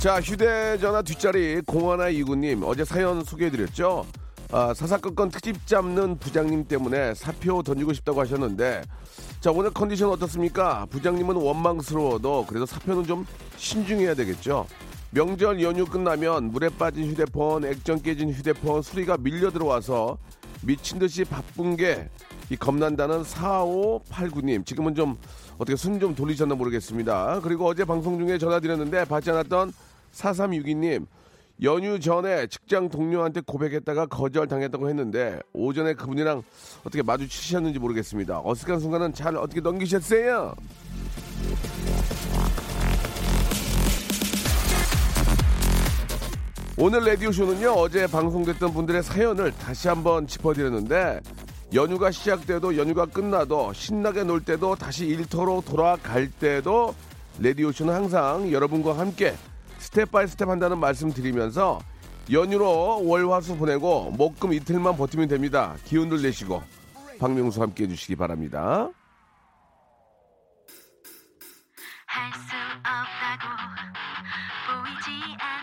자, 휴대전화 뒷자리 공하나 이구님 어제 사연 소개해드렸죠. 아, 사사건건 특집 잡는 부장님 때문에 사표 던지고 싶다고 하셨는데, 자 오늘 컨디션 어떻습니까? 부장님은 원망스러워도 그래도 사표는 좀 신중해야 되겠죠. 명절 연휴 끝나면 물에 빠진 휴대폰, 액정 깨진 휴대폰, 수리가 밀려 들어와서 미친 듯이 바쁜 게 이 겁난다는 4589님 지금은 좀 어떻게 숨 좀 돌리셨나 모르겠습니다. 그리고 어제 방송 중에 전화 드렸는데 받지 않았던 4362님, 연휴 전에 직장 동료한테 고백했다가 거절 당했다고 했는데 오전에 그분이랑 어떻게 마주치셨는지 모르겠습니다. 어색한 순간은 잘 어떻게 넘기셨어요? 오늘 라디오쇼는요, 어제 방송됐던 분들의 사연을 다시 한번 짚어드렸는데, 연휴가 시작돼도 연휴가 끝나도 신나게 놀 때도 다시 일터로 돌아갈 때도 라디오쇼는 항상 여러분과 함께 step by step 한다는 말씀 드리면서 연휴로 월화수 보내고 목금 이틀만 버티면 됩니다. 기운들 내시고 박명수 함께 해주시기 바랍니다.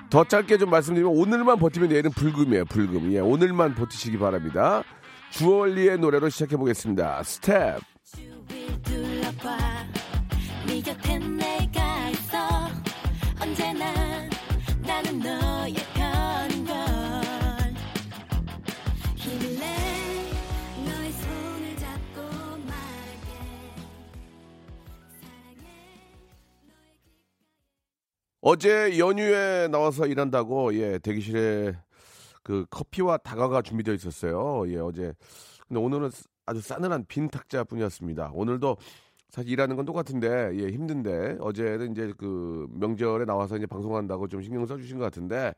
더 짧게 좀 말씀드리면 오늘만 버티면 내일은 불금이에요. 불금. 예, 오늘만 버티시기 바랍니다. 주얼리의 노래로 시작해 보겠습니다. 스텝. 어제 연휴에 나와서 일한다고 예 대기실에 그 커피와 다과가 준비되어 있었어요. 예 어제 근데 오늘은 아주 싸늘한 빈 탁자뿐이었습니다. 오늘도 사실 일하는 건 똑같은데 예 힘든데 어제는 이제 그 명절에 나와서 이제 방송한다고 좀 신경 써주신 것 같은데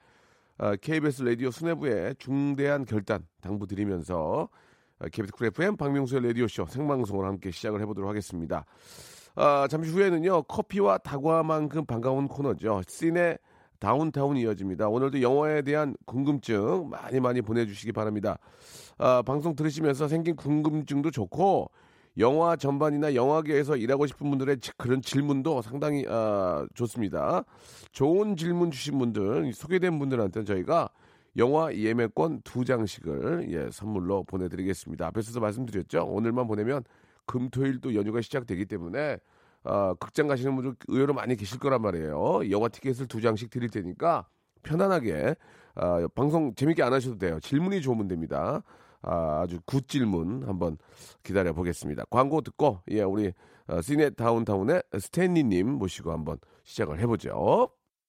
어, KBS 라디오 수뇌부에 중대한 결단 당부드리면서 어, KBS 쿨 FM 박명수의 라디오 쇼 생방송을 함께 시작을 해보도록 하겠습니다. 아, 잠시 후에는요 커피와 다과만큼 반가운 코너죠. 씬의 다운타운 이어집니다. 오늘도 영화에 대한 궁금증 많이 많이 보내주시기 바랍니다. 아, 방송 들으시면서 생긴 궁금증도 좋고 영화 전반이나 영화계에서 일하고 싶은 분들의 그런 질문도 상당히 아, 좋습니다. 좋은 질문 주신 분들 소개된 분들한테는 저희가 영화 예매권 두 장씩을 예, 선물로 보내드리겠습니다. 앞에서도 말씀드렸죠. 오늘만 보내면 금토일 또 연휴가 시작되기 때문에 어, 극장 가시는 분들 의외로 많이 계실 거란 말이에요. 영화 티켓을 두 장씩 드릴 테니까 편안하게 어, 방송 재밌게 안 하셔도 돼요. 질문이 좋으면 됩니다. 아, 아주 good 질문 한번 기다려 보겠습니다. 광고 듣고 예 우리 어, 시네 다운타운의 스탠리님 모시고 한번 시작을 해보죠.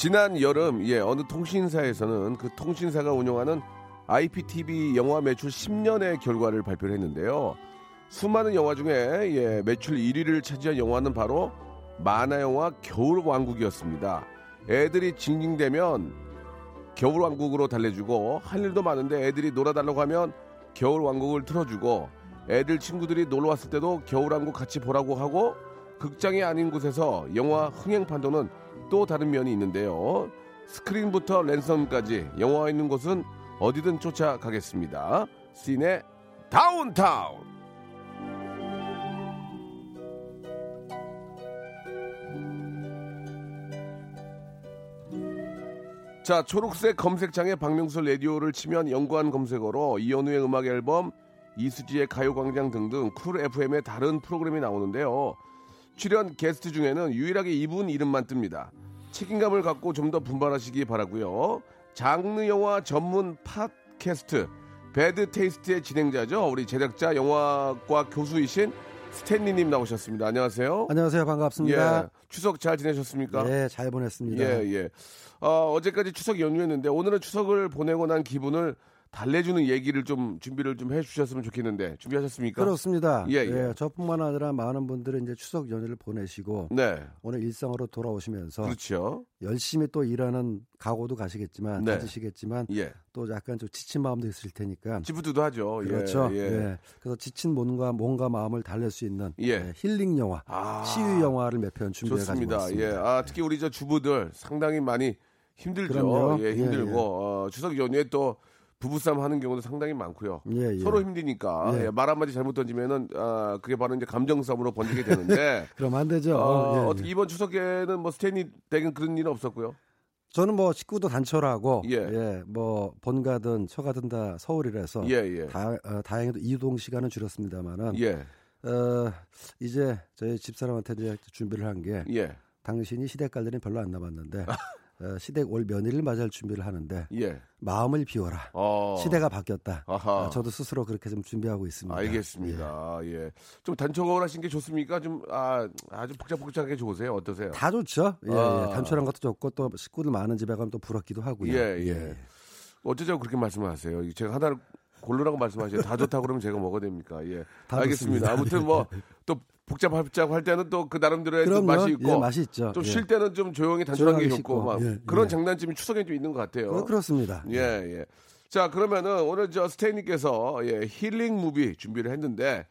지난 여름 예 어느 통신사에서는 그 통신사가 운영하는 IPTV 영화 매출 10년의 결과를 발표를 했는데요. 수많은 영화 중에 예, 매출 1위를 차지한 영화는 바로 만화 영화 겨울 왕국이었습니다. 애들이 징징대면 겨울 왕국으로 달래주고 할 일도 많은데 애들이 놀아달라고 하면 겨울 왕국을 틀어주고 애들 친구들이 놀러 왔을 때도 겨울 왕국 같이 보라고 하고 극장이 아닌 곳에서 영화 흥행 판도는 또 다른 면이 있는데요. 스크린부터 랜선까지 영화가 있는 곳은 어디든 쫓아가겠습니다. 씬의 다운타운. 자, 초록색 검색창에 박명수 라디오를 치면 연관 검색어로 이현우의 음악 앨범 이수지의 가요광장 등등 쿨 FM의 다른 프로그램이 나오는데요. 출연 게스트 중에는 유일하게 이분 이름만 뜹니다. 책임감을 갖고 좀 더 분발하시기 바라고요. 장르 영화 전문 팟캐스트 배드 테이스트의 진행자죠. 우리 제작자 영화과 교수이신 스탠리님 나오셨습니다. 안녕하세요. 안녕하세요. 반갑습니다. 예, 추석 잘 지내셨습니까? 네, 잘 보냈습니다. 예, 예. 어, 어제까지 추석 연휴였는데 오늘은 추석을 보내고 난 기분을 달래주는 얘기를 좀 준비를 좀 해주셨으면 좋겠는데 준비하셨습니까? 그렇습니다. 예, 예. 저뿐만 아니라 많은 분들이 이제 추석 연휴를 보내시고 네, 오늘 일상으로 돌아오시면서 그렇죠. 열심히 또 일하는 각오도 가시겠지만 네. 가지시겠지만 예, 또 약간 좀 지친 마음도 있을 테니까 찌푸드도 하죠. 그렇죠. 예, 예. 예. 그래서 지친 몸과 몸과 마음을 달랠 수 있는 예. 예, 힐링 영화, 아, 치유 영화를 몇 편 준비해 가지고 좋습니다. 왔습니다. 예, 아 특히 우리 저 주부들 상당히 많이 힘들죠. 그럼요. 예, 예, 힘들고 예. 어, 추석 연휴에 또 부부싸움 하는 경우도 상당히 많고요. 예, 예. 서로 힘드니까 예. 예, 말 한마디 잘못 던지면은 아, 그게 바로 이제 감정 싸움으로 번지게 되는데 그럼 안 되죠. 어, 예, 예. 어떻게 이번 추석에는 뭐 스탠이 댁은 그런 일은 없었고요. 저는 뭐 식구도 단촐하고 예. 예, 뭐 본가든 처가든 다 서울이라서 예, 예. 다, 어, 다행히도 이동 시간은 줄였습니다만은 예, 어, 이제 저희 집사람한테 이제 준비를 한게 예, 당신이 시댁 갈 일은 별로 안 남았는데 어, 시댁 올 며느리를 맞이할 준비를 하는데 예. 마음을 비워라. 어. 시대가 바뀌었다. 아하. 어, 저도 스스로 그렇게 좀 준비하고 있습니다. 알겠습니다. 예. 좀 단촐을 하신 게 좋습니까? 좀, 아, 아주 복잡복잡하게 좋으세요? 어떠세요? 예. 다 좋죠. 예, 아. 예. 단촐한 것도 좋고 또 식구들 많은 집에 가면 또 부럽기도 하고요. 예, 예. 어쩌자고 그렇게 말씀을 하세요? 이게 제가 하나를 고르라고 말씀하시요 다 좋다고 그러면 제가 뭐가 됩니까? 예. 다 알겠습니다. 좋습니다. 아무튼 뭐, 또 복잡복잡 할 때는 또 그 나름대로의 또. 맛이 있고. 예, 맛이 있죠. 좀 예. 쉴 때는 좀 조용히 단촐한 게 조용하게 좋고. 막 예, 그런 예. 장단점이 추석에 좀 있는 것 같아요. 어, 그렇습니다. 예, 예. 자, 그러면은 오늘 저 스테이님께서 예, 힐링 무비 준비를 했는데,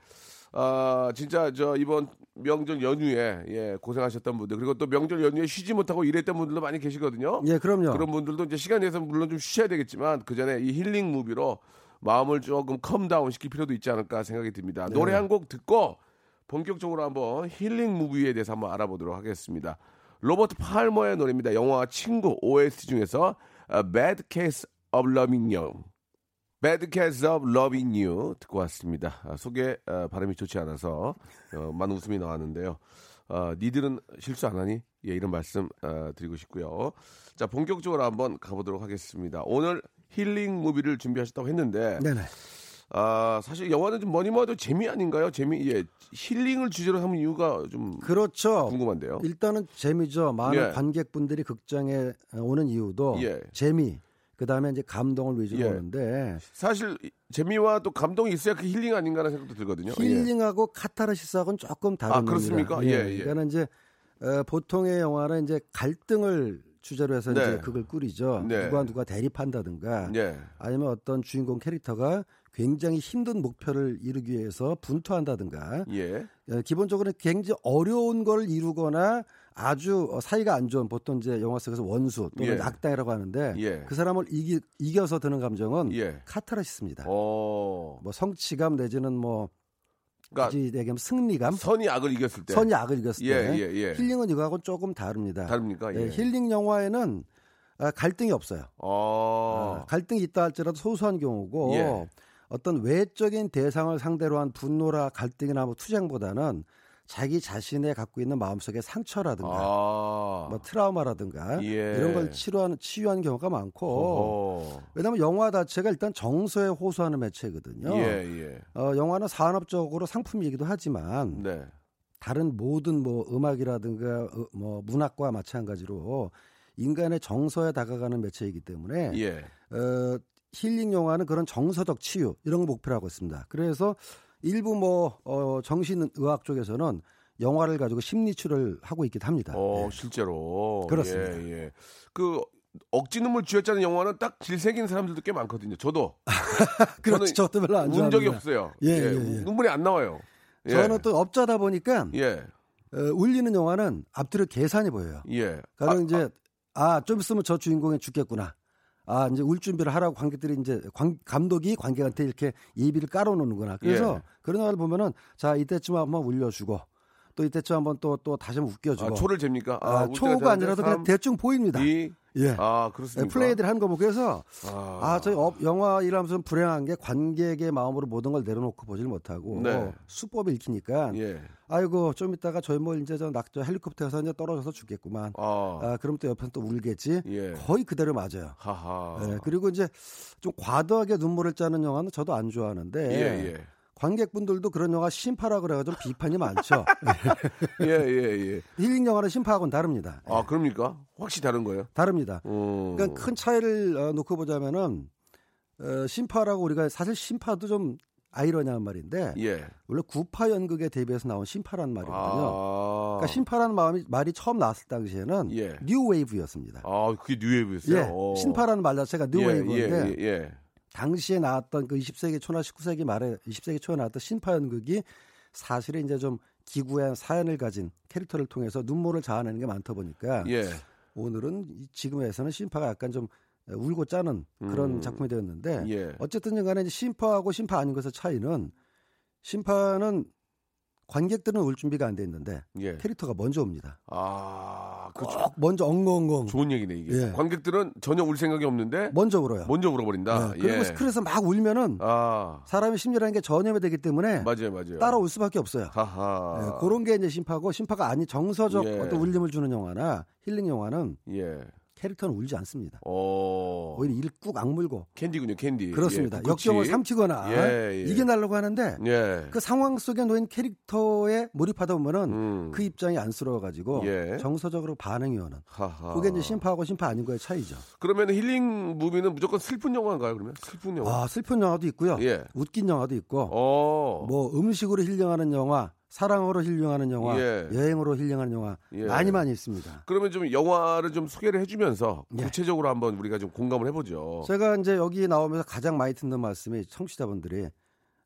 아, 진짜 저 이번 명절 연휴에 예, 고생하셨던 분들, 그리고 또 명절 연휴에 쉬지 못하고 일했던 분들도 많이 계시거든요. 예, 그럼요. 그런 분들도 이제 시간 내서 물론 좀 쉬셔야 되겠지만 그 전에 이 힐링 무비로 마음을 조금 calm down 시킬 필요도 있지 않을까 생각이 듭니다. 네. 노래 한 곡 듣고 본격적으로 한번 힐링 무비에 대해서 한번 알아보도록 하겠습니다. 로버트 팔머의 노래입니다. 영화 친구 OST 중에서 아, Bad Case of Loving You. Bad Case of Loving You 듣고 왔습니다. 아, 속에 아, 발음이 좋지 않아서 어, 많은 웃음이 나왔는데요. 어, 니들은 실수 안 하니? 예, 이런 말씀 어, 드리고 싶고요. 자, 본격적으로 한번 가보도록 하겠습니다. 오늘 힐링 무비를 준비하셨다고 했는데, 네네. 아, 사실 영화는 좀 뭐니 뭐도 재미 아닌가요? 재미, 예. 힐링을 주제로 하는 이유가 좀 그렇죠. 궁금한데요. 일단은 재미죠. 많은 예. 관객분들이 극장에 오는 이유도 예. 재미. 그 다음에 이제 감동을 위주로 예. 오는데 사실 재미와 또 감동이 있어야 그 힐링 아닌가라는 생각도 들거든요. 예. 힐링하고 카타르시스하고는 조금 다른 아, 그렇습니까? 예, 예. 그러니까 이제 어, 보통의 영화는 이제 갈등을 주제로 해서 네. 이제 그걸 꾸리죠. 네. 누가 누가 대립한다든가 예. 아니면 어떤 주인공 캐릭터가 굉장히 힘든 목표를 이루기 위해서 분투한다든가 예. 어, 기본적으로 굉장히 어려운 걸 이루거나 아주 어, 사이가 안 좋은 보통 이제 영화 속에서 원수 또는 예. 악당이라고 하는데 예. 그 사람을 이기, 이겨서 드는 감정은 예. 카타르시스입니다. 어. 뭐 성취감 내지는 뭐 그러니까 굳이 얘기하면 승리감, 선이 악을 이겼을 때. 선이 악을 이겼을 예, 때 예, 예. 힐링은 이거하고 조금 다릅니다. 다릅니까? 예, 예. 힐링 영화에는 아, 갈등이 없어요. 어. 아, 갈등이 있다 할지라도 소소한 경우고 예. 어떤 외적인 대상을 상대로 한 분노라 갈등이나 뭐 투쟁보다는 자기 자신의 갖고 있는 마음속의 상처라든가 아. 뭐 트라우마라든가 예. 이런 걸 치료하는 치유하는 경우가 많고 어허. 왜냐하면 영화 자체가 일단 정서에 호소하는 매체거든요. 예, 예. 어, 영화는 산업적으로 상품이기도 하지만 네. 다른 모든 뭐 음악이라든가 어, 뭐 문학과 마찬가지로 인간의 정서에 다가가는 매체이기 때문에 예. 어, 힐링 영화는 그런 정서적 치유 이런 거 목표로 하고 있습니다. 그래서 일부 뭐 어, 정신의학 쪽에서는 영화를 가지고 심리 치료를 하고 있기도 합니다. 어, 예. 실제로. 그렇습니다. 예, 예. 그 억지 눈물 쥐었자는 영화는 딱 질색인 사람들도 꽤 많거든요. 저도. 그렇지, 저도 별로 안운 좋아합니다. 적이 없어요. 예, 예, 예. 눈물이 안 나와요. 예. 저는 또 업자다 보니까 예. 어, 울리는 영화는 앞뒤로 계산이 보여요. 예. 가령 아, 이제 아 좀 있으면 저 주인공이 죽겠구나. 아 이제 울 준비를 하라고 관객들이 이제 관- 감독이 관객한테 이렇게 예비를 깔아놓는구나. 그래서 예. 그런 영화를 보면은 자 이때쯤 한번 울려주고 또 이때쯤 한번 또 또 다시 한번 웃겨주고. 아, 초를 잽니까? 아, 울 초가 아니라도 그냥 대충 보입니다. 삼, 이. 예. 아, 그렇습니까? 플레이들 하는 거 보고 그래서 아, 아, 저희 업, 영화 일하면서 좀 불행한 게 관객의 마음으로 모든 걸 내려놓고 보질 못하고 네. 수법이 읽히니까 예. 아이고 좀 이따가 저희 뭐 이제 저 낙저 헬리콥터에서 이제 떨어져서 죽겠구만. 아, 아, 그럼 또 옆에서 또 울겠지. 예. 거의 그대로 맞아요. 하하. 예, 그리고 이제 좀 과도하게 눈물을 짜는 영화는 저도 안 좋아하는데 예, 예. 관객분들도 그런 영화 신파라 그래가지고 좀 비판이 많죠. 예, 예, 예. 힐링 영화는 신파하고는 다릅니다. 예, 아, 그럽니까? 확실히 다른 거예요? 다릅니다. 음. 그러니까 큰 차이를 어, 놓고 보자면은 어, 신파라고 우리가 사실 신파도 좀 아이러니한 말인데 예. 원래 구파 연극에 대비해서 나온 신파라는 말이거든요. 아. 그러니까 신파라는 마음이, 말이 처음 나왔을 당시에는 예. new wave였습니다. 아, 그게 new wave였어요? 예, 어. 신파라는 말 자체가 new 예, wave인데 예, 예, 당시에 나왔던 그 20세기 초나 19세기 말에 20세기 초에 나왔던 신파 연극이 사실은 이제 좀 기구한 사연을 가진 캐릭터를 통해서 눈물을 자아내는 게 많다 보니까 예. 오늘은 이 지금에서는 심파가 약간 좀 울고 짜는 그런 음. 작품이 되었는데 예. 어쨌든 간에 이제 심파하고 심파 아닌 것의 차이는 심파는 관객들은 올 준비가 안 돼 있는데 예. 캐릭터가 먼저 옵니다. 아, 그꼭 먼저 엉엉엉 좋은 얘기네, 이게. 예. 관객들은 전혀 울 생각이 없는데 먼저 울어요. 먼저 울어버린다. 네, 그리고 예. 스크린에서 막 울면은 아, 사람의 심리라는 게 전염이 되기 때문에 맞아요, 맞아요. 따라올 수밖에 없어요. 하하. 네, 그런 게 이제 심파고 심파가 아니 정서적 예. 어떤 울림을 주는 영화나 힐링 영화는 예. 캐릭터는 울지 않습니다. 어. 오히려 이를 꾹 악물고 캔디군요, 캔디. 그렇습니다. 예, 그치. 역경을 삼키거나 예, 예. 이겨내려고 하는데 예. 그 상황 속에 놓인 캐릭터에 몰입하다 보면은 음. 그 입장이 안쓰러워가지고 예. 정서적으로 반응이 오는 하하. 그게 이제 신파하고 신파 아닌 거의 차이죠. 그러면 힐링 무비는 무조건 슬픈 영화인가요, 그러면? 슬픈 영화. 아 슬픈 영화도 있고요. 예. 웃긴 영화도 있고 어. 뭐 음식으로 힐링하는 영화, 사랑으로 힐링하는 영화, 예. 여행으로 힐링하는 영화 예. 많이 많이 있습니다. 그러면 좀 영화를 좀 소개를 해주면서 예. 구체적으로 한번 우리가 좀 공감을 해보죠. 제가 이제 여기 나오면서 가장 많이 듣는 말씀이 청취자분들이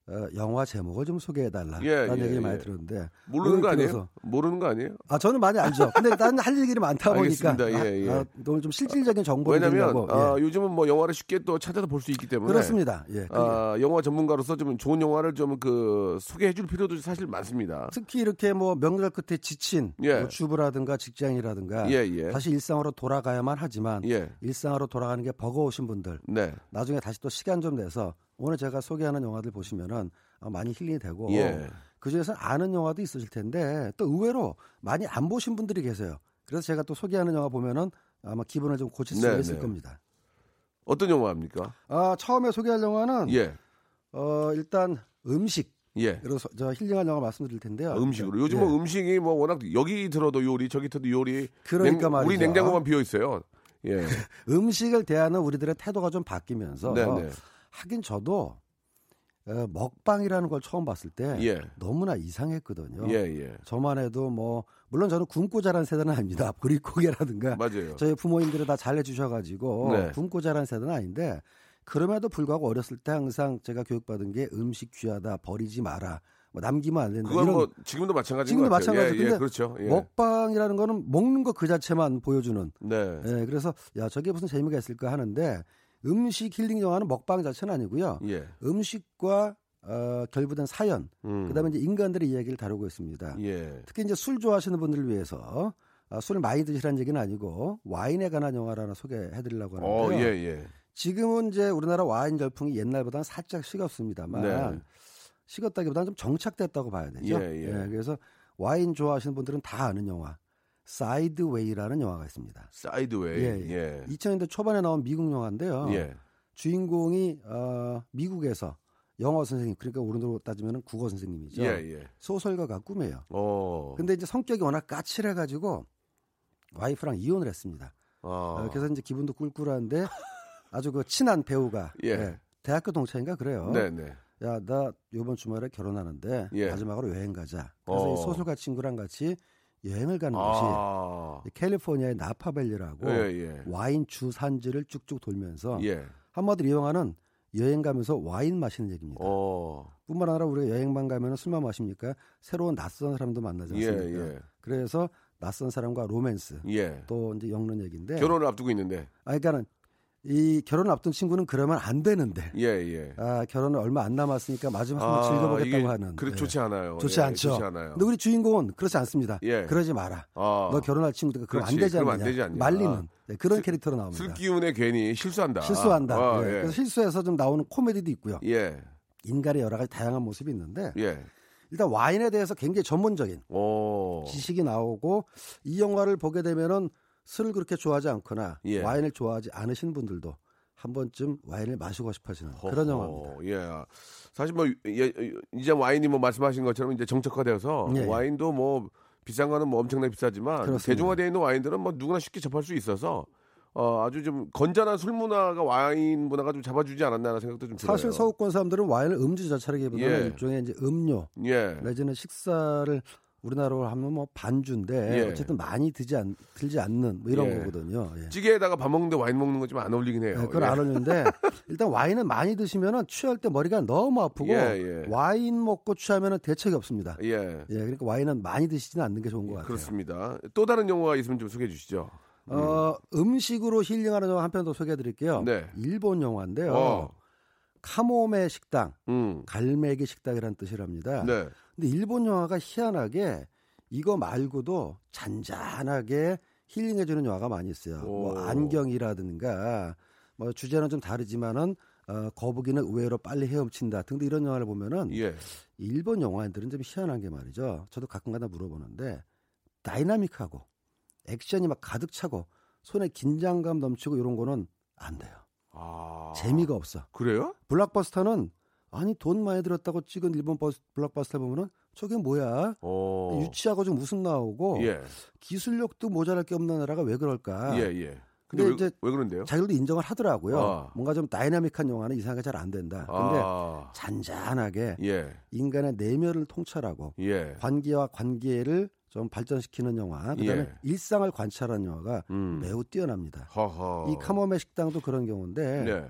어, 영화 제목을 좀 소개해달라 예, 라는 예, 얘기를 예. 많이 들었는데 모르는 거 아니에요? 들어서- 모르는 거 아니에요? 아 저는 많이 알죠. 근데 나는 할 얘기를 많다 보니까 알겠습니다. 예, 예. 아, 아, 오늘 좀 실질적인 정보를 왜냐면 드리려고 아, 예. 요즘은 뭐 영화를 쉽게 또 찾아서 볼 수 있기 때문에 그렇습니다. 예. 아, 영화 전문가로서 좀 좋은 영화를 좀 그 소개해줄 필요도 사실 많습니다. 특히 이렇게 뭐 명절 끝에 지친 예. 뭐 주부라든가 직장이라든가 예, 예. 다시 일상으로 돌아가야만 하지만 예, 일상으로 돌아가는 게 버거우신 분들 네, 나중에 다시 또 시간 좀 내서 오늘 제가 소개하는 영화들 보시면은 어, 많이 힐링이 되고 예. 그 중에서 아는 영화도 있으실 텐데 또 의외로 많이 안 보신 분들이 계세요. 그래서 제가 또 소개하는 영화 보면은 아마 기분을 좀 고칠 수 네, 있을 네. 겁니다. 어떤 영화입니까? 아 처음에 소개할 영화는 예, 어 일단 음식 예. 그래서 저 힐링한 영화 말씀드릴 텐데요. 아, 음식으로 요즘 은 예. 음식이 뭐 워낙 여기 들어도 요리 저기 들어도 요리 그러니까 냉- 우리 말이죠. 냉장고만 비어 있어요. 예, 음식을 대하는 우리들의 태도가 좀 바뀌면서 네, 네, 하긴 저도 어, 먹방이라는 걸 처음 봤을 때 예, 너무나 이상했거든요. 예, 예. 저만 해도 뭐 물론 저는 굶고 자란 세대는 아닙니다. 보릿고개라든가 맞아요. 저희 부모님들이 다 잘해주셔가지고 네. 굶고 자란 세대는 아닌데 그럼에도 불구하고 어렸을 때 항상 제가 교육받은 게 음식 귀하다 버리지 마라 뭐 남기면 안 된다 그건 이런 뭐 지금도 마찬가지인 지금도. 마찬가지죠. 예, 예, 그렇죠. 예. 먹방이라는 거는 먹는 것그 자체만 보여주는 네, 예, 그래서 야 저게 무슨 재미가 있을까 하는데 음식 힐링 영화는 먹방 자체는 아니고요. 예, 음식과 어, 결부된 사연, 음. 그다음에 이제 인간들의 이야기를 다루고 있습니다. 예, 특히 이제 술 좋아하시는 분들을 위해서 아, 술을 많이 드시라는 얘기는 아니고 와인에 관한 영화를 하나 소개해드리려고 어, 하는데요. 예, 예. 지금은 이제 우리나라 와인 열풍이 옛날보다는 살짝 식었습니다만 네. 식었다기보다는 좀 정착됐다고 봐야 되죠. 예, 예. 그래서 와인 좋아하시는 분들은 다 아는 영화 사이드웨이라는 영화가 있습니다. 사이드웨이. 예, 예, 2000년대 초반에 나온 미국 영화인데요. 예, 주인공이 어, 미국에서 영어 선생님 그러니까 우리나라로 따지면 국어 선생님이죠. 예, 예. 소설가가 꿈이에요. 어, 근데 이제 성격이 워낙 까칠해 가지고 와이프랑 이혼을 했습니다. 아, 어, 그래서 이제 기분도 꿀꿀한데 아주 그 친한 배우가 예. 예, 대학교 동창인가 그래요. 네, 네. 야 나 이번 주말에 결혼하는데 예. 마지막으로 여행 가자. 그래서 어. 이 소설가 친구랑 같이 여행을 가는 곳이 아, 캘리포니아의 나파밸리라고 예, 예. 와인 주 산지를 쭉쭉 돌면서 예. 한마디로 이 영화는 여행 가면서 와인 마시는 얘기입니다. 어, 뿐만 아니라 우리가 여행만 가면 술만 마십니까? 새로운 낯선 사람도 만나지 예, 않습니까? 예. 그래서 낯선 사람과 로맨스 예. 또 이제 엮는 얘기인데 결혼을 앞두고 있는데. 아 그러니까는 이 결혼 앞둔 친구는 그러면 안 되는데 예, 예. 아 결혼은 얼마 안 남았으니까 마지막 한번 즐겨보겠다고 이게 하는 그래 예. 좋지 않아요. 좋지 예, 않죠. 좋지 않아요. 근데 우리 주인공은 그렇지 않습니다. 예. 그러지 마라. 아, 너 결혼할 친구들 그럼 안. 되지 않느냐. 안 되지 않냐. 말리는 네, 그런 슬- 캐릭터로 나옵니다. 술 기운에 괜히 실수한다. 실수한다. 아, 예. 예. 그래서 실수해서 좀 나오는 코미디도 있고요. 예. 인간의 여러 가지 다양한 모습이 있는데 예. 일단 와인에 대해서 굉장히 전문적인 오. 지식이 나오고 이 영화를 보게 되면은 술을 그렇게 좋아하지 않거나 예. 와인을 좋아하지 않으신 분들도 한 번쯤 와인을 마시고 싶어지는 그런 영화입니다. 예. 사실 뭐 예, 이제 와인이 뭐 말씀하신 것처럼 이제 정책화되어서 예. 와인도 뭐 비싼 거는 뭐 엄청나게 비싸지만 그렇습니다. 대중화되어 있는 와인들은 뭐 누구나 쉽게 접할 수 있어서 어, 아주 좀 건전한 술 문화가 와인 문화가 좀 잡아주지 않았나라는 생각도 좀 들어요. 사실 서구권 사람들은 와인을 음주 자체라기보다는 예. 일종의 이제 음료 예. 내지는 식사를 우리나라로 하면 뭐 반주인데 예. 어쨌든 많이 들지, 않, 들지 않는 뭐 이런 예. 거거든요. 예. 찌개에다가 밥 먹는데 와인 먹는 건 좀 안 어울리긴 해요. 네, 그건 예. 안 어울리는데 일단 와인은 많이 드시면은 취할 때 머리가 너무 아프고 예, 예. 와인 먹고 취하면은 대책이 없습니다. 예. 예. 그러니까 와인은 많이 드시지는 않는 게 좋은 것 같아요. 그렇습니다. 또 다른 영화가 있으면 좀 소개해 주시죠. 어, 음식으로 힐링하는 영화 한 편 더 소개해 드릴게요. 네. 일본 영화인데요. 어. 카모메 식당, 음. 갈매기 식당이라는 뜻이랍니다. 네. 근데 일본 영화가 희한하게 이거 말고도 잔잔하게 힐링해주는 영화가 많이 있어요. 뭐 오. 안경이라든가 뭐 주제는 좀 다르지만은 어, 거북이는 의외로 빨리 헤엄친다 등등 이런 영화를 보면은 예. 일본 영화인들은 좀 희한한 게 말이죠. 저도 가끔가다 물어보는데 다이나믹하고 액션이 막 가득 차고 손에 긴장감 넘치고 이런 거는 안 돼요. 아. 재미가 없어. 그래요? 블락버스터는 아니 돈 많이 들었다고 찍은 일본 버스, 블락버스터 보면은 저게 뭐야? 어. 유치하고 좀 웃음 나오고 예. 기술력도 모자랄 게 없는 나라가 왜 그럴까? 예, 예. 근데 근데 왜, 이제 왜 그런데요? 자기들도 인정을 하더라고요. 아. 뭔가 좀 dynamic한 영화는 이상하게 잘 안 된다. 근데 아. 잔잔하게 예. 인간의 내면을 통찰하고 예. 관계와 관계를 좀 발전시키는 영화, 그다음에 예. 일상을 관찰하는 영화가 음. 매우 뛰어납니다. 허허. 이 카모메 식당도 그런 경우인데 네.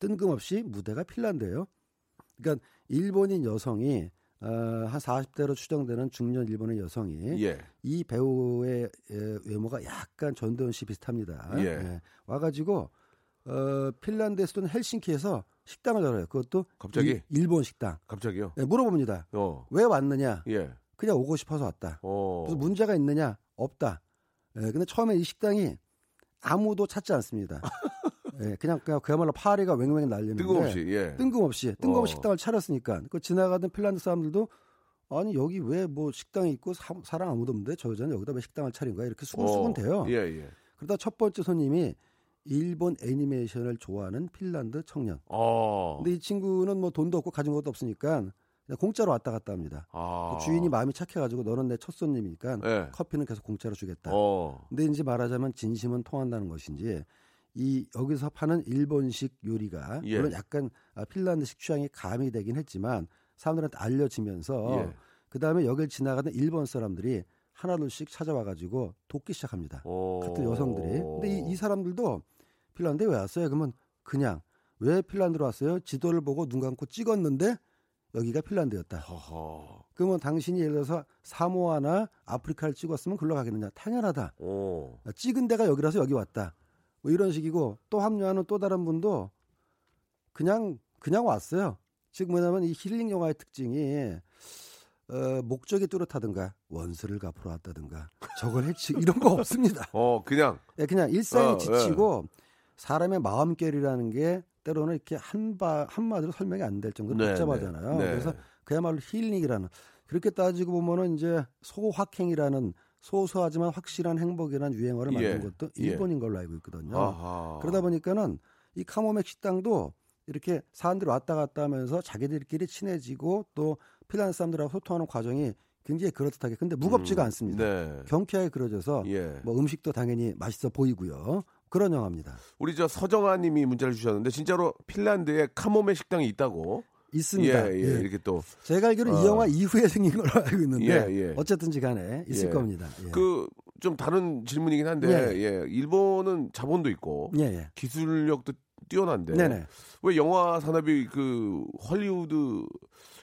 뜬금없이 무대가 핀란드예요. 그러니까 일본인 여성이 어, 한 40대로 추정되는 중년 일본의 여성이 예. 이 배우의 에, 외모가 약간 전도연 씨 비슷합니다. 예. 와가지고 어, 핀란드의 수도 헬싱키에서 식당을 열어요. 그것도 갑자기? 일, 본 식당. 갑자기요? 예, 물어봅니다. 어. 왜 왔느냐? 예. 그냥 오고 싶어서 왔다. 어. 그래서 문제가 있느냐? 없다. 예, 근데 처음에 이 식당이 아무도 찾지 않습니다. 예, 그냥, 그냥 그야말로 파리가 왱왱 날리는데 뜬금없이. 예. 뜬금없이 뜬금없이 어. 식당을 차렸으니까 그 지나가던 핀란드 사람들도 아니 여기 왜 뭐 식당이 있고 사, 람 아무도 없는데 저 여자는 여기다 왜 식당을 차린 거야 이렇게 수근수근 돼요. 예, 예. 그러다 첫 번째 손님이 일본 애니메이션을 좋아하는 핀란드 청년. 어. 근데 이 친구는 뭐 돈도 없고 가진 것도 없으니까 공짜로 왔다 갔다 합니다. 아. 그 주인이 마음이 착해가지고 너는 내 첫 손님이니까 예. 커피는 계속 공짜로 주겠다. 어. 근데 이제 말하자면 진심은 통한다는 것인지 이 여기서 파는 일본식 요리가 예. 물론 약간 아, 핀란드식 취향이 가미되긴 했지만 사람들한테 알려지면서 예. 그 다음에 여길 지나가는 일본 사람들이 하나둘씩 찾아와가지고 돕기 시작합니다. 어. 같은 여성들이. 근데 이, 이 사람들도 핀란드에 왜 왔어요? 그러면 그냥 왜 핀란드로 왔어요? 지도를 보고 눈 감고 찍었는데 여기가 핀란드였다. 허허. 그러면 당신이 예를 들어서 사모아나 아프리카를 찍었으면 글로 가겠느냐? 당연하다. 어. 찍은 데가 여기라서 여기 왔다. 뭐 이런 식이고 또 합류하는 또 다른 분도 그냥 그냥 왔어요. 즉 뭐냐면 이 힐링 영화의 특징이 어, 목적이 뚜렷하든가 원수를 갚으러 왔다든가 저걸 해치 이런 거 없습니다. 어, 그냥 예, 그냥 일상이 어, 지치고 사람의 마음결이라는 게 때로는 이렇게 한바 한마디로 설명이 안 될 정도로 네, 복잡하잖아요. 네. 네. 그래서 그야말로 힐링이라는 그렇게 따지고 보면은 이제 소확행이라는 소소하지만 확실한 행복이라는 유행어를 만든 예, 것도 예. 일본인 걸로 알고 있거든요. 아하. 그러다 보니까는 이 카모맥 식당도 이렇게 사람들이 왔다 갔다 하면서 자기들끼리 친해지고 또 핀란드 사람들하고 소통하는 과정이 굉장히 그럴듯하게 근데 무겁지가 음, 않습니다. 네. 경쾌하게 그려져서 예. 뭐 음식도 당연히 맛있어 보이고요. 그런 영화입니다. 우리 저 서정아 님이 문자를 주셨는데 진짜로 핀란드에 카모메 식당이 있다고 있습니다. 예, 예, 예. 이렇게 또 제가 알기로 어. 이 영화 이후에 생긴 걸로 알고 있는데 예, 예. 어쨌든지 간에 있을 예. 겁니다. 예. 그좀 다른 질문이긴 한데 예. 일본은 자본도 있고. 기술력도 뛰어난데 네네. 왜 영화 산업이 그 헐리우드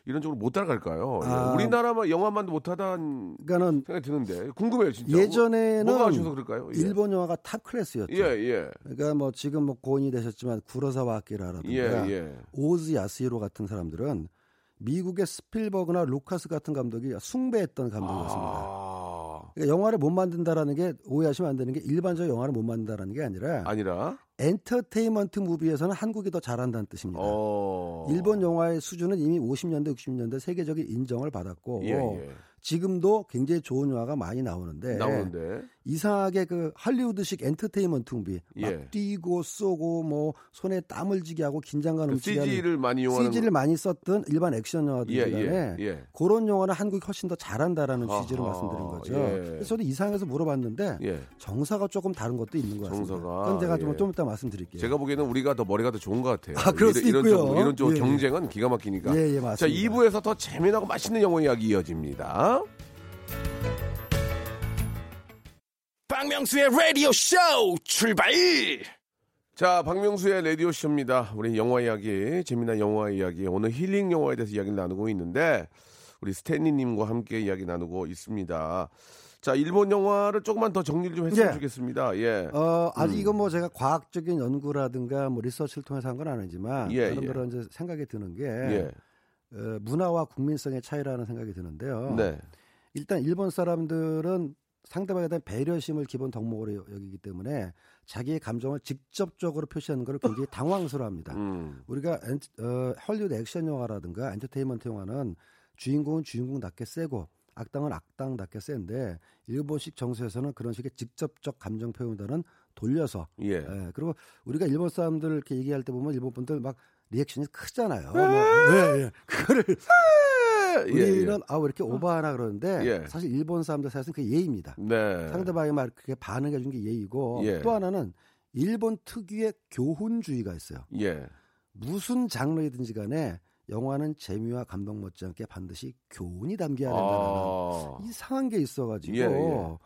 이런 쪽으로 못 따라갈까요? 예. 아. 우리나라만 영화만도 못하다는 그러니까는 생각이 드는데 궁금해요 진짜. 예전에는 뭐가 아쉬워서 그럴까요? 예. 일본 영화가 탑 클래스였죠. 예, 예. 그러니까 뭐 지금 뭐 고인이 되셨지만 구로사와 아키라라든가 예, 예. 오즈 야스지로 같은 사람들은 미국의 스필버그나 루카스 같은 감독이 숭배했던 감독이었습니다. 아, 그러니까 영화를 못 만든다라는 게 오해하시면 안 되는 게 일반적 영화를 못 만든다라는 게 아니라 아니라 엔터테인먼트 무비에서는 한국이 더 잘한다는 뜻입니다. 어. 일본 영화의 수준은 이미 50년대, 60년대 세계적인 인정을 받았고 예, 예. 지금도 굉장히 좋은 영화가 많이 나오는데 나오는데 이상하게 그 할리우드식 엔터테인먼트 무비 막 예. 뛰고 쏘고 뭐 손에 땀을 쥐게 하고 긴장감 그 넘치게 하는 CG를 많이 이용하는 CG를 많이 썼던 일반 액션 영화들 예, 중에 예, 예. 그런 영화는 한국이 훨씬 더 잘한다라는 아하, 취지로 말씀드린 거죠. 예. 그래서 저도 이상해서 물어봤는데 예. 정서가 조금 다른 것도 있는 것 같습니다. 정사가, 그건 제가 예. 좀, 좀 이따 말씀드릴게요. 제가 보기에는 우리가 더 머리가 더 좋은 것 같아요. 아, 그럴 수 이런, 있고요. 쪽, 이런 쪽 예, 예. 경쟁은 기가 막히니까. 예, 예, 맞습니다. 자, 2부에서 더 재미나고 맛있는 영화 이야기 이어집니다. 박명수의 라디오 쇼 출발! 자, 박명수의 라디오 쇼입니다. 우리 영화 이야기, 재미난 영화 이야기, 오늘 힐링 영화에 대해서 이야기를 나누고 있는데 우리 스탠리님과 함께 이야기 나누고 있습니다. 자, 일본 영화를 조금만 더 정리를 좀 했으면 예. 좋겠습니다. 예. 어, 아직 음. 이건 뭐 제가 과학적인 연구라든가 뭐 리서치를 통해서 한 건 아니지만 예, 나름대로 이제 생각이 드는 게 예. 어, 문화와 국민성의 차이라는 생각이 드는데요. 네. 일단 일본 사람들은 상대방에 대한 배려심을 기본 덕목으로 여- 여기기 때문에 자기의 감정을 직접적으로 표시하는 것을 굉장히 당황스러워합니다. 음. 우리가 엔, 어, 헐리우드 액션 영화라든가 엔터테인먼트 영화는 주인공은 주인공답게 세고 악당은 악당답게 센데 일본식 정서에서는 그런 식의 직접적 감정 표현보다는 돌려서 예. 예, 그리고 우리가 일본 사람들 이렇게 얘기할 때 보면 일본 분들 막 리액션이 크잖아요. 뭐, 예, 예. 그거를 예, 우리는 예. 아왜 이렇게 오버하나 그러는데 예. 사실 일본 사람들 사이에서는 그게 예의입니다. 네. 상대방이 말 그게 반응해 준 게 예의고 예. 또 하나는 일본 특유의 교훈주의가 있어요. 예. 무슨 장르이든지 간에 영화는 재미와 감동 못지않게 반드시 교훈이 담겨야 된다는 아. 이상한 게 있어가지고 예, 예.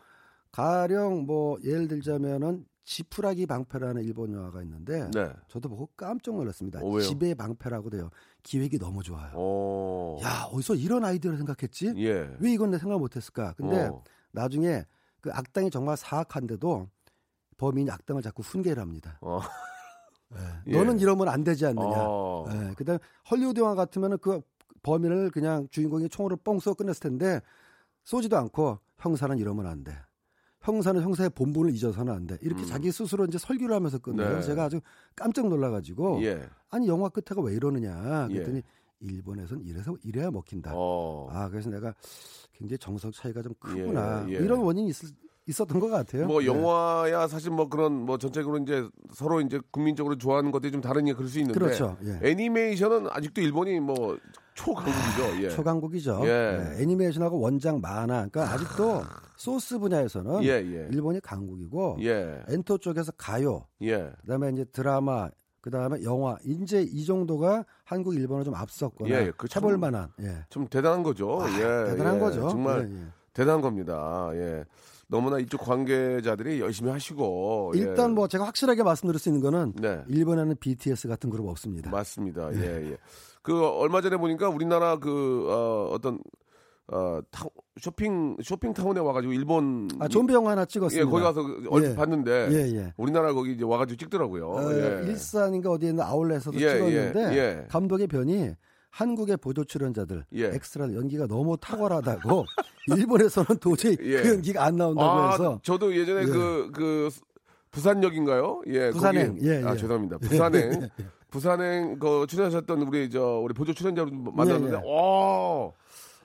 가령 뭐 예를 들자면은 지푸라기 방패라는 일본 영화가 있는데 네. 저도 보고 깜짝 놀랐습니다. 어, 왜요? 지배 방패라고 돼요. 기획이 너무 좋아요. 어. 야 어디서 이런 아이디어를 생각했지? 예. 왜 이건 내 생각 못했을까? 근데 어. 나중에 그 악당이 정말 사악한데도 범인이 악당을 자꾸 훈계를 합니다. 어. 예. 예. 너는 이러면 안 되지 않느냐. 어. 예. 그다음 헐리우드 영화 같으면은 그 범인을 그냥 주인공이 총으로 뻥 쏘고 끝냈을 텐데 쏘지도 않고 형사는 이러면 안 돼. 형사는 형사의 본분을 잊어서는 안 돼. 이렇게 음. 자기 스스로 이제 설교를 하면서 끝내요. 네. 제가 아주 깜짝 놀라가지고 예. 아니 영화 끝에가 왜 이러느냐. 예. 그랬더니 일본에선 이래서 이래야 먹힌다. 어. 아 그래서 내가 굉장히 정석 차이가 좀 크구나. 예, 예. 이런 원인이 있, 있었던 것 같아요. 뭐 네. 영화야 사실 뭐 그런 뭐 전체적으로 이제 서로 이제 국민적으로 좋아하는 것들이 좀 다르니까 그럴 수 있는데 그렇죠. 예. 애니메이션은 아직도 일본이 뭐 초강국이죠. 예. 초강국이죠. 예. 네, 애니메이션하고 원작 만화. 그러니까 아직도 소스 분야에서는 예, 예. 일본이 강국이고 예. 엔터 쪽에서 가요, 예. 그다음에 이제 드라마, 그 다음에 영화. 이제 이 정도가 한국, 일본을 좀 앞섰거나 예, 예. 그 참- 해볼 만한. 예. 좀 대단한 거죠. 아, 예. 대단한 예. 거죠. 정말. 대단한 겁니다. 예. 너무나 이쪽 관계자들이 열심히 하시고 예. 일단 뭐 제가 확실하게 말씀드릴 수 있는 거는 네. 일본에는 BTS 같은 그룹 없습니다. 맞습니다. 예, 예. 그 얼마 전에 보니까 우리나라 그 어, 어떤 어, 타, 쇼핑 쇼핑 타운에 와가지고 일본 아 좀비 영화 하나 예 찍었습니다. 거기 가서 얼핏 예. 봤는데 예, 예. 우리나라 거기 이제 와가지고 찍더라고요. 어, 예. 일산인가 어디에 있는 아울렛에서도 예, 찍었는데 예, 예. 감독의 변이 한국의 보조 출연자들 예. 엑스트라 연기가 너무 탁월하다고 일본에서는 도저히 예. 그 연기가 안 나온다고 아, 해서 저도 예전에 예. 그, 그, 부산역인가요? 예. 부산행, 거기- 예, 아, 예. 죄송합니다. 부산행. 부산행, 그, 출연하셨던 우리, 저, 우리 보조 출연자로 만났는데, 예, 예. 와,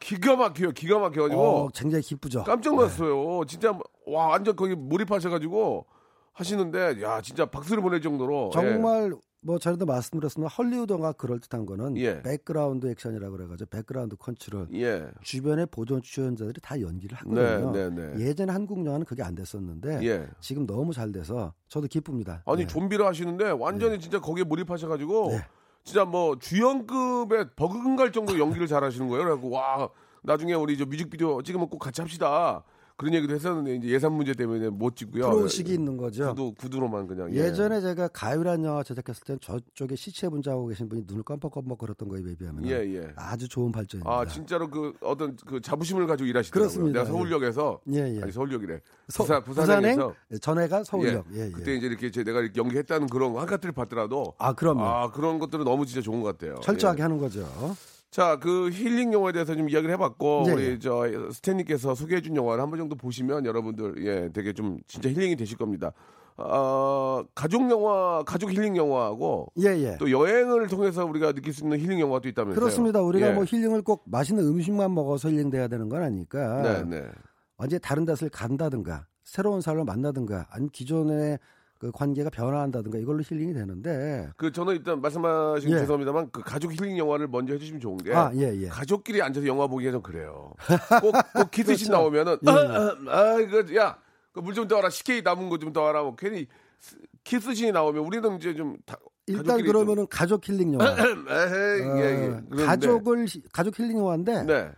기가 막혀요. 기가 막혀가지고. 어, 굉장히 기쁘죠. 깜짝 놀랐어요. 진짜, 와, 완전 거기 몰입하셔가지고 하시는데, 야, 진짜 박수를 보낼 정도로. 정말 뭐 전에도 말씀드렸으면 헐리우드 영화 그럴 듯한 거는 예. background action이라고 그래가지고 background control 예. 예. 주변의 보조 출연자들이 다 연기를 네, 하거든요. 네, 네. 예전에 한국 영화는 그게 안 됐었는데 예. 지금 너무 잘 돼서 저도 기쁩니다. 아니 네. 좀비를 하시는데 완전히 진짜 거기에 몰입하셔가지고 네. 진짜 뭐 주연급의 버금갈 정도 연기를 잘하시는 거예요. 그래갖고 와 나중에 우리 저 뮤직비디오 찍으면 꼭 같이 합시다. 그런 얘기도 했었는데 이제 예산 문제 때문에 못 찍고요. 프로의식이 있는 거죠. 구두 구두로만 그냥 예. 전에 제가 가요란 영화 제작했을 땐 저쪽에 시체 분장하고 계신 분이 눈을 깜빡깜빡 거렸던 거에 비하면 예, 예. 아주 좋은 발전입니다. 아 진짜로 그 어떤 그 자부심을 가지고 일하시더라고요. 그렇습니다. 내가 서울역에서 예, 예. 아니 서울역이래. 서- 부산 부산행 부산행에서 전해가 서울역. 예, 예. 그때 이제 이렇게 제- 내가 이렇게 연기했다는 그런 한카트를 받더라도 아 그럼요. 아 그런 것들은 너무 진짜 좋은 것 같아요. 철저하게 예. 하는 거죠. 자, 그 힐링 영화에 대해서 좀 이야기를 해봤고 예, 우리 예. 저 스탠리께서 소개해준 영화를 한 번 정도 보시면 여러분들 예 되게 좀 진짜 힐링이 되실 겁니다. 어, 가족 영화, 가족 힐링 영화하고 예, 예. 또 여행을 통해서 우리가 느낄 수 있는 힐링 영화도 있다면서요. 그렇습니다. 우리가 예. 뭐 힐링을 꼭 맛있는 음식만 먹어서 힐링돼야 되는 건 아니니까 네, 네. 언제 다른 데를 간다든가 새로운 사람을 만나든가 아니면 기존의 그 관계가 변화한다든가 이걸로 힐링이 되는데 그 저는 일단 말씀하신 예. 죄송합니다만 그 가족 힐링 영화를 먼저 해주시면 좋은 게 아, 예, 예. 가족끼리 앉아서 영화 보기가 좀 그래요. 꼭, 꼭 키스씬 그렇죠. 나오면은 예, 아, 아, 아, 이거 야, 물좀 떠와라. CK 남은 거좀 떠와라. 뭐 괜히 키스씬이 나오면 우리는 이제 좀 다, 일단 그러면은 가족 힐링 영화. 좀, 에헤이, 예, 예. 어, 가족을 히- 가족 힐링 영화인데 네,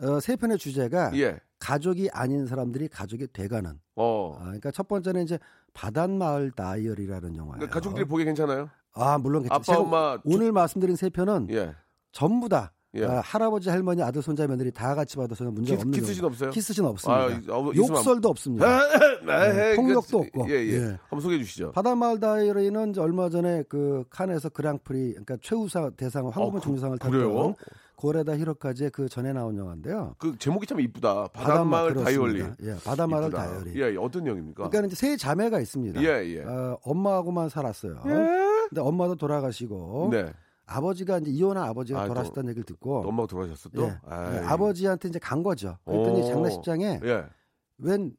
어, 세 편의 주제가 예, 가족이 아닌 사람들이 가족이 돼가는. 어. 아, 그러니까 첫 번째는 이제 바닷마을 다이어리라는 영화예요. 그러니까 가족들이 보기 괜찮아요? 아 물론 괜찮- 아빠, 엄마, 오늘 말씀드린 세 편은 예. 전부 다 예. 아, 할아버지 할머니 아들 손자 며느리 다 같이 봐도 문제 없는 영화. 없어요? 키스씬 없습니다. 아, 어, 욕설도 없습니다. 에헤이, 폭력도 그, 없고. 예, 예. 예. 한번 소개해 주시죠. 바닷마을 다이어리는 얼마 전에 그 칸에서 그랑프리 그러니까 최우상 대상 황금은 그- 중상을 그래요? 탔던 고레다 히로카즈의 그 전에 나온 영화인데요. 그 제목이 참 이쁘다. 바닷마을. 그렇습니다. 예, 바닷마을. 다이어리. 예, 예, 어떤 내용입니까? 그러니까 이제 세 자매가 있습니다. 예, 예. 어, 엄마하고만 살았어요. 근데 엄마도 돌아가시고 네. 아버지가 이제 이혼한 아버지가 아, 또- 돌아가셨다는 얘기를 듣고 엄마가 돌아가셨어 또? 예. 예, 아버지한테 이제 간 거죠. 그랬더니 오. 장례식장에 예. 웬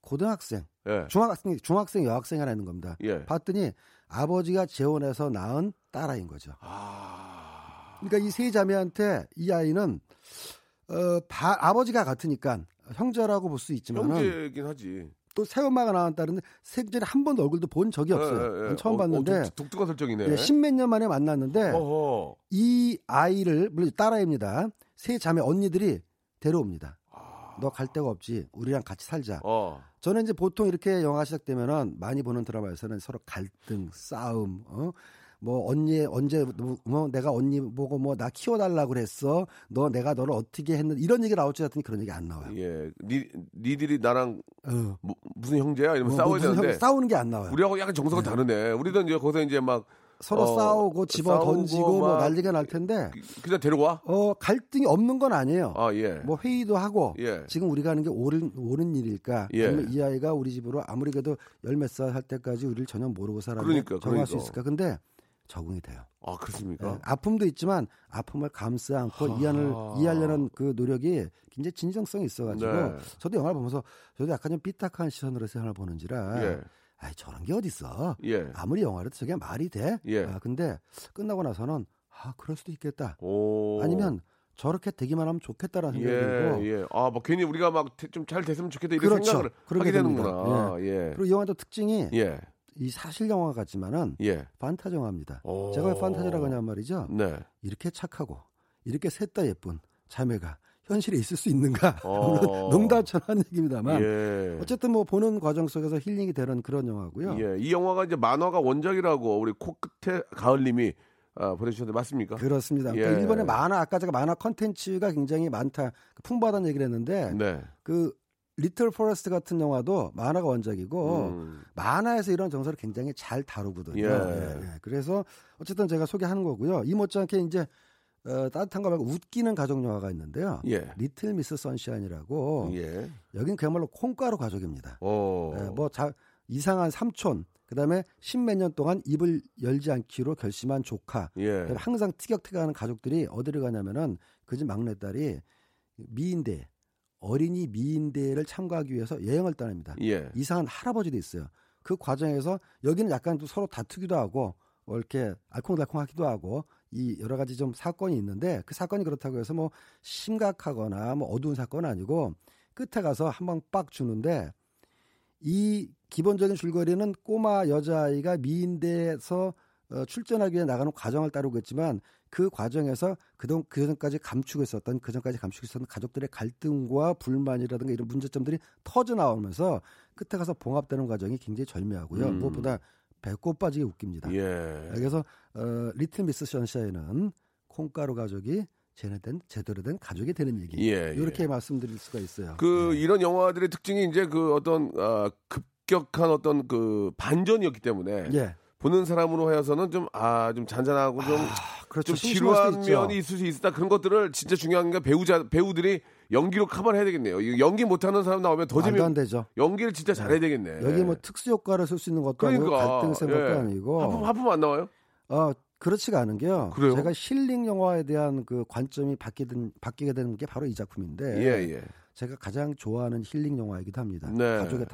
고등학생, 예. 중학생, 중학생 여학생 하나 있는 겁니다. 예. 봤더니 아버지가 재혼해서 낳은 딸아이인 거죠. 아. 그러니까 이 세 자매한테 이 아이는 어, 바- 아버지가 같으니까 형제라고 볼 수 있지만 형제긴 하지. 또 새엄마가 딸인데 생전에 한 번도 얼굴도 본 적이 없어요. 예, 예, 예. 처음 어, 봤는데 어, 독- 독특한 설정이네. 예, 십몇 년 만에 만났는데 어허. 이 아이를 물론 딸아이입니다. 세 자매 언니들이 데려옵니다. 너갈 데가 없지. 우리랑 같이 살자. 어. 저는 이제 보통 이렇게 영화 시작되면은 많이 보는 드라마에서는 서로 갈등, 싸움, 어? 뭐 언니 언제 뭐, 뭐 내가 언니 보고 뭐 나 키워달라 그랬어. 너 내가 너를 어떻게 했는 이런 얘기 나올 줄 알았더니 그런 얘기 안 나와요. 예. 니 니들이 나랑 어. 뭐, 무슨 형제야? 이러면 뭐, 싸워야 되는데 형- 싸우는 게 안 나와요. 우리하고 약간 정서가 다르네. 우리는 이제 거기서 이제 막 서로 어, 싸우고 집어 던지고 뭐막 난리가 날 텐데 그냥 데려와? 어 갈등이 없는 건 아니에요. 아, 예. 뭐 회의도 하고 예. 지금 우리가 하는 게 옳은, 옳은 일일까? 예. 아니면 이 아이가 우리 집으로 아무리 그래도 열 몇 살 할 때까지 우리를 전혀 모르고 살았는데 그러니까, 수 그러니까. 있을까? 근데 적응이 돼요. 아, 그렇습니까? 예, 아픔도 있지만 아픔을 감싸 안고 이해를 이해하려는 그 노력이 굉장히 진정성이 있어가지고 네. 저도 영화를 보면서 저도 약간 좀 삐딱한 시선으로 영화를 보는지라 예. 아이 저런 게 어딨어? 예. 아무리 영화라도 저게 말이 돼? 예. 아, 근데 끝나고 나서는 아 그럴 수도 있겠다. 오. 아니면 저렇게 되기만 하면 좋겠다라는 생각이 예, 들고 예. 아, 뭐 괜히 우리가 막 좀 잘 됐으면 좋겠다 이런 그렇죠. 생각을 그러게 하게 됩니다. 되는구나. 예. 그리고 이 영화도 특징이 예. 이 사실 영화 같지만은 예. 판타지 영화입니다. 오. 제가 왜 판타지라고 하냐면 말이죠. 네. 이렇게 착하고 이렇게 셋다 예쁜 자매가 현실에 있을 수 있는가? 어. 농담처럼 얘기입니다만 예. 어쨌든 뭐 보는 과정 속에서 힐링이 되는 그런 영화고요. 예. 이 영화가 이제 만화가 원작이라고 우리 코끝에 가을님이 아, 보내주셨는데 맞습니까? 그렇습니다. 그러니까 예. 일본의 만화 아까 제가 만화 컨텐츠가 굉장히 많다 풍부하다는 얘기를 했는데 네. 그 리틀 포레스트 같은 영화도 만화가 원작이고 음. 만화에서 이런 정서를 굉장히 잘 다루거든요. 예. 예, 예. 그래서 어쨌든 제가 소개하는 거고요. 이 못지않게 이제 어, 따뜻한 거 말고 웃기는 가족 영화가 있는데요. 예. 리틀 미스 선샤인이라고 예. 여긴 그야말로 콩가루 가족입니다. 어. 예, 뭐 자, 이상한 삼촌, 그다음에 십몇 년 동안 입을 열지 않기로 결심한 조카, 예. 항상 티격태격하는 가족들이 어디를 가냐면은 그 집 막내딸이 미인대 어린이 미인대를 참가하기 위해서 여행을 떠납니다. 예. 이상한 할아버지도 있어요. 그 과정에서 여기는 약간 또 서로 다투기도 하고 뭐 이렇게 알콩달콩하기도 하고 이 여러 가지 좀 사건이 있는데 그 사건이 그렇다고 해서 뭐 심각하거나 뭐 어두운 사건은 아니고 끝에 가서 한 방 빡 주는데 이 기본적인 줄거리는 꼬마 여자아이가 미인대에서 어, 출전하기 위해 나가는 과정을 따르고 있지만 그 과정에서 그동 그전까지 감추고 있었던 그전까지 감추고 있었던 가족들의 갈등과 불만이라든가 이런 문제점들이 터져 나오면서 끝에 가서 봉합되는 과정이 굉장히 절묘하고요. 음. 무엇보다 배꼽 빠지게 웃깁니다. 예. 그래서 어, 리틀 미스 선샤인은 콩가루 가족이 제대된 제대로 된 가족이 되는 얘기. 예, 예. 이렇게 말씀드릴 수가 있어요. 그 네. 이런 영화들의 특징이 이제 그 어떤 아, 급격한 어떤 그 반전이었기 때문에 예. 보는 사람으로 하여서는 좀 아 좀 잔잔하고 좀 그렇죠. 좀 지루한. 면이 있을 수 있다 그런 것들을 진짜 중요한 게 배우자 배우들이 연기로 커버를 해야 되겠네요. 연기 못하는 사람 나오면 더 재미 안 되죠. 연기를 진짜 잘해야 되겠네. 여기 뭐 특수 효과를 쓸 수 있는 것도 아니고 그러니까 갈등 센 것도 예. 아니고 하품 하품 안 나와요? 어 그렇지가 않은 게요. 그래요? 제가 힐링 영화에 대한 그 관점이 바뀌든 바뀌게 되는 게 바로 이 작품인데 예 예. 제가 가장 좋아하는 힐링 영화이기도 합니다. 네. 가족의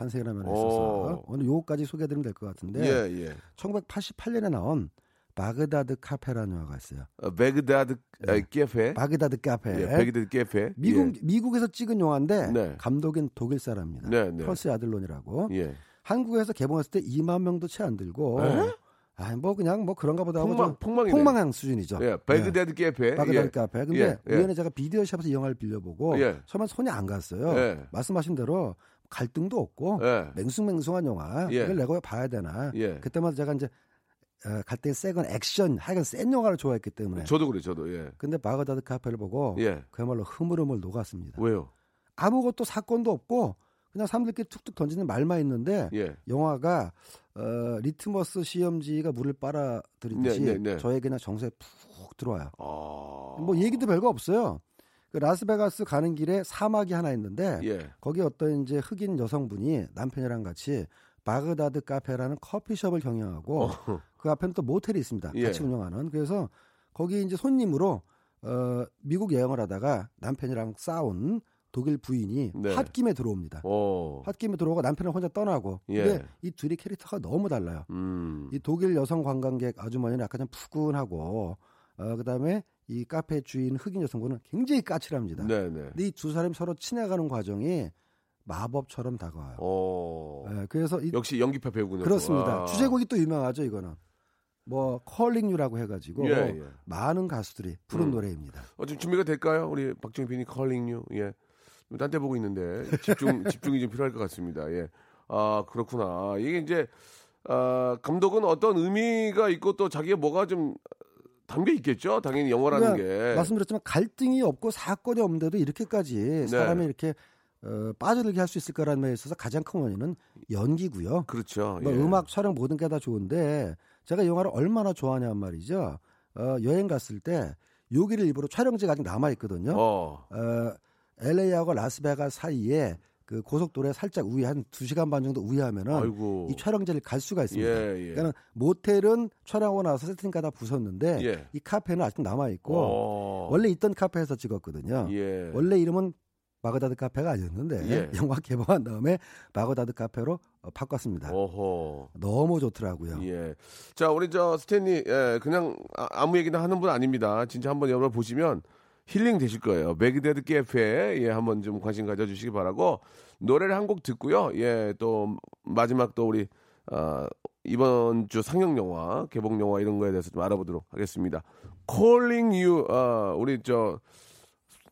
오. 있어서 오늘 요거까지 소개해드리면 될 것 같은데 예 예. 1988년에 나온 바그다드 카페라는 영화가 있어요. 어, 베그다드 아, 깨페. 바그다드 카페. 예, 베그다드 깨페. 미국 미국에서 찍은 영화인데 네. 감독은 독일 사람입니다. 네, 네. 퍼시 아들론이라고. 예. 예. 한국에서 개봉했을 때 2만 명도 채 안 들고. 에? 아, 뭐 그냥 뭐 그런가 보다 하고 폭망. 폭망한 수준이죠. 예, 베그다드 깨페. 바그다드 예. 카페. 근데 예, 예. 우연히 제가 비디오 샵에서 이 영화를 빌려보고 예. 처음엔 손이 안 갔어요. 예. 말씀하신 대로 갈등도 없고 예. 맹숭맹숭한 영화 예. 이걸 내가 왜 봐야 되나. 예. 그때마다 제가 이제 어, 갈등 세건 액션 하여간 센 영화를 좋아했기 때문에. 저도 그래, 저도. 예. 근데 바그다드 카페를 보고 예. 그야말로 흐물흐물 녹았습니다. 왜요? 아무것도 사건도 없고 그냥 사람들끼리 툭툭 던지는 말만 있는데 예. 영화가 어, 리트머스 시험지가 물을 빨아들이듯이 네, 네, 네. 저에게 그냥 정서에 푹 들어와요. 아. 뭐 얘기도 별거 없어요. 그 라스베가스 가는 길에 사막이 하나 있는데 예. 거기 어떤 이제 흑인 여성분이 남편이랑 같이 바그다드 카페라는 커피숍을 경영하고 그 앞에는 또 모텔이 있습니다. 어. 예. 같이 운영하는. 그래서 거기 이제 손님으로 어, 미국 여행을 하다가 남편이랑 싸운 독일 부인이 네. 홧김에 들어옵니다. 어. 홧김에 들어오고 남편은 혼자 떠나고. 예. 근데 이 둘이 캐릭터가 너무 달라요. 음. 이 독일 여성 관광객 아주머니는 약간 좀 푸근하고 어, 그다음에 이 카페 주인 흑인 여성분은 굉장히 까칠합니다. 네, 네. 근데 이 두 사람이 서로 친해가는 과정이 마법처럼 다가와요. 어. 예, 그래서 이, 역시 연기파 배우군요. 그렇습니다. 아. 주제곡이 또 유명하죠, 이거는. 뭐 컬링 유라고 해가지고 예, 예. 많은 가수들이 부른 음. 노래입니다. 어, 좀 준비가 될까요? 우리 박정희 PD님 컬링 유. 예. 딴데 보고 있는데 집중 집중이 좀 필요할 것 같습니다. 예. 아, 그렇구나. 이게 이제 아, 감독은 어떤 의미가 있고 또 자기가 뭐가 좀 담겨 있겠죠. 당연히 영화라는 그러니까 게. 말씀드렸지만 갈등이 없고 사건이 없는데도 이렇게까지 사람이 이렇게 어, 빠져들게 할 수 있을 거라는 면에 있어서 가장 큰 원인은 연기고요. 그렇죠. 뭐 예. 음악 촬영 모든 게 다 좋은데 제가 영화를 얼마나 좋아하냐는 말이죠. 어, 여행 갔을 때 여기를 일부러 촬영지가 아직 남아 있거든요. 어. 어. LA하고 라스베가스 사이에 그 고속도로에 살짝 우회 한 2시간 반 정도 우회하면은 아이고. 이 촬영지를 갈 수가 있습니다. 예, 예. 그러니까 모텔은 촬영하고 나서 세팅가 다 부쉈는데 예. 이 카페는 아직 남아 있고 어. 원래 있던 카페에서 찍었거든요. 예. 원래 이름은 바그다드 카페가 아니었는데 예. 영화 개봉한 다음에 바그다드 카페로 어, 바꿨습니다. 어허. 너무 좋더라고요. 예. 자, 우리 저 스탠리, 예, 그냥 아, 무 얘기나 하는 분 아닙니다. 진짜 한번 여러분 보시면 힐링 되실 거예요. 베그다드 깨페, 예, 한번 좀 관심 가져주시기 바라고 노래를 한 곡 듣고요. 예, 또 마지막 또 우리, 아, 이번 주 상영 영화, 개봉 영화 이런 거에 대해서 좀 알아보도록 하겠습니다. Calling You, 아, 우리 저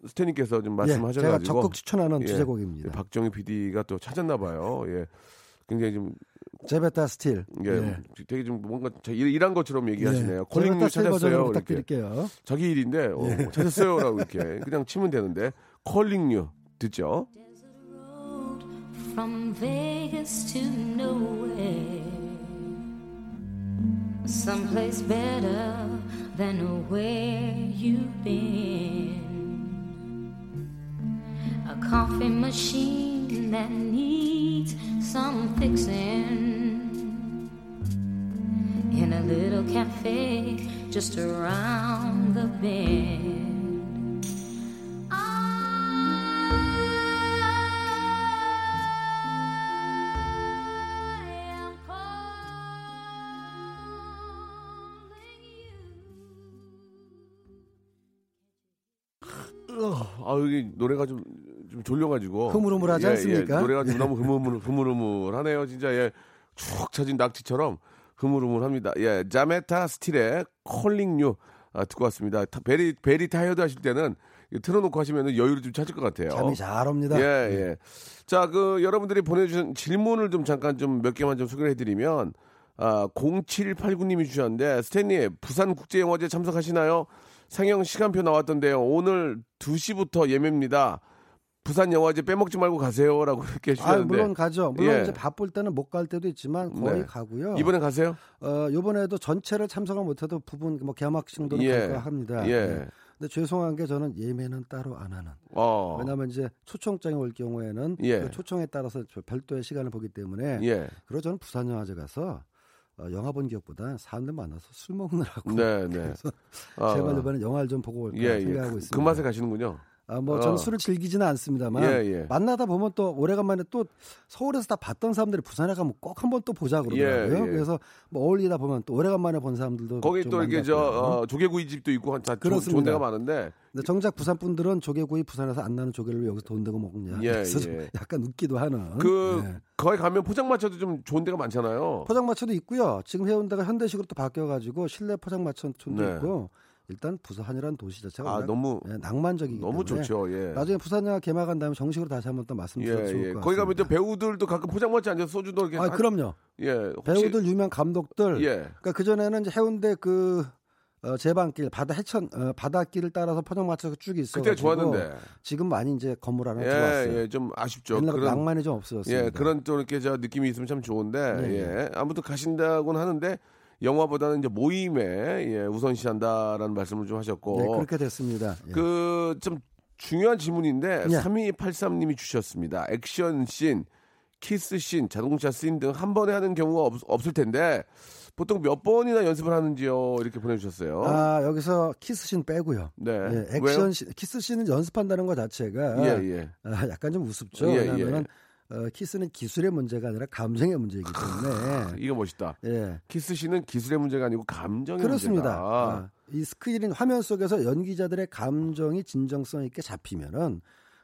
스탠리께서 좀 예, 말씀하셔가지고. 제가 적극 추천하는 예, 주제곡입니다. 박정희 PD가 또 찾았나 봐요. 예. 굉장히 좀 제베타 스틸. 예, 되게 좀 뭔가 일, 일한 것처럼 얘기하시네요. Calling 스틸 버전으로 찾았어요. 이렇게. 부탁드릴게요. 자기 일인데 어, 예. 찾았어요라고 이렇게 그냥 치면 되는데 Calling You 듣죠. from Vegas to nowhere. Someplace better than where you've been. A coffee machine that needs some fixing. In a little cafe just around the bend. I am calling you. 아 여기 노래가 좀, 좀 졸려가지고 흐물흐물하지 않습니까? 노래가 좀 너무 흐물흐물 흐물흐물하네요. 진짜 예, 축 처진 낙지처럼 흐물흐물합니다. 예, 제베타 스틸의 Calling You 아, 듣고 왔습니다. 타- very very tired 하실 때는 틀어놓고 하시면 여유를 좀 찾을 것 같아요. 잠이 잘 옵니다. 예, 예. 자, 그 여러분들이 보내주신 질문을 좀 잠깐 좀 몇 개만 좀 소개를 해드리면 아, 0789님이 주셨는데 스탠리 부산 국제영화제 참석하시나요? 상영 시간표 나왔던데요. 오늘 2시부터 예매입니다. 부산 영화제 빼먹지 말고 가세요라고 이렇게 아, 주셨는데 물론 가죠. 물론 예. 이제 바쁠 때는 못 갈 때도 있지만 거의 네. 가고요. 이번에 가세요? 어, 요번에도 전체를 참석을 못해도 부분 뭐 개막 정도는 예. 갈까 합니다. 예. 네. 근데 죄송한 게 저는 예매는 따로 안 하는. 어. 왜냐하면 이제 초청장이 올 경우에는 예. 그 초청에 따라서 저 별도의 시간을 보기 때문에 예. 그리고 저는 부산 영화제 가서 어, 영화 본 기억보다 사람들 만나서 술 먹느라고 네, 네. 그래서 아. 제발 이번에 영화를 좀 보고 올까 예, 예. 생각하고 그, 있습니다. 그 맛에 가시는군요. 아, 뭐 저는 어. 술을 즐기지는 않습니다만 예, 예. 만나다 보면 또 오래간만에 또 서울에서 다 봤던 사람들이 부산에 가면 꼭 한번 또 보자 그러더라고요. 예, 예. 그래서 뭐 어울리다 보면 또 오래간만에 본 사람들도 거기 좀또 이렇게 저. 어, 조개구이 집도 있고 한 자, 조- 좋은 그렇습니다. 데가 많은데 근데 정작 부산 분들은 조개구이 부산에서 안 나는 조개를 왜 여기서 돈 내고 먹냐. 예, 그래서 좀 예. 약간 웃기도 하는. 그 예. 거기 가면 포장마차도 좀 좋은 데가 많잖아요. 포장마차도 있고요. 지금 해운대가 현대식으로 또 바뀌어가지고 실내 포장마차도 네. 있고 일단 부산이라는 도시 자체가 아 너무 예, 낭만적이기 너무 때문에 좋죠. 예. 나중에 부산 영화 개막한 다음에 정식으로 다시 한번 또 예, 말씀드려도 좋을 예. 것 거기 가면 이제 같습니다. 배우들도 가끔 포장마차 앉아서 소주도 이렇게 아, 한- 그럼요. 예. 혹시- 배우들 유명 감독들. 예. 그러니까 그 전에는 이제 해운대 그 어, 제방길 바다 해천 어, 바닷길을 따라서 포장마차가 쭉 있어. 그때 좋았는데. 지금 많이 이제 건물 하나 예, 들어왔어요. 예, 좀 아쉽죠. 옛날 그런 낭만이 좀 없어졌습니다. 예, 그런 또 이렇게 저 느낌이 있으면 참 좋은데 네, 예. 아무튼 가신다고는 하는데 영화보다는 이제 모임에 예, 우선시한다라는 말씀을 좀 하셨고 예, 그렇게 됐습니다. 예. 그좀 중요한 질문인데 예. 3283님이 주셨습니다. 액션 씬, 키스 씬, 자동차 씬 등 한 번에 하는 경우가 없, 없을 텐데 보통 몇 번이나 연습을 하는지요? 이렇게 보내주셨어요. 아 여기서 키스씬 빼고요. 네. 예? 액션 씬, 키스씬은 연습한다는 것 자체가 예, 예. 아, 약간 좀 우습죠. 예, 왜냐하면 어, 키스는 기술의 문제가 아니라 감정의 문제이기 때문에 이거 멋있다. 예. 키스 씬은 기술의 문제가 아니고 감정의 그렇습니다. 문제다. 아, 이 스크린 화면 속에서 연기자들의 감정이 진정성 있게 잡히면은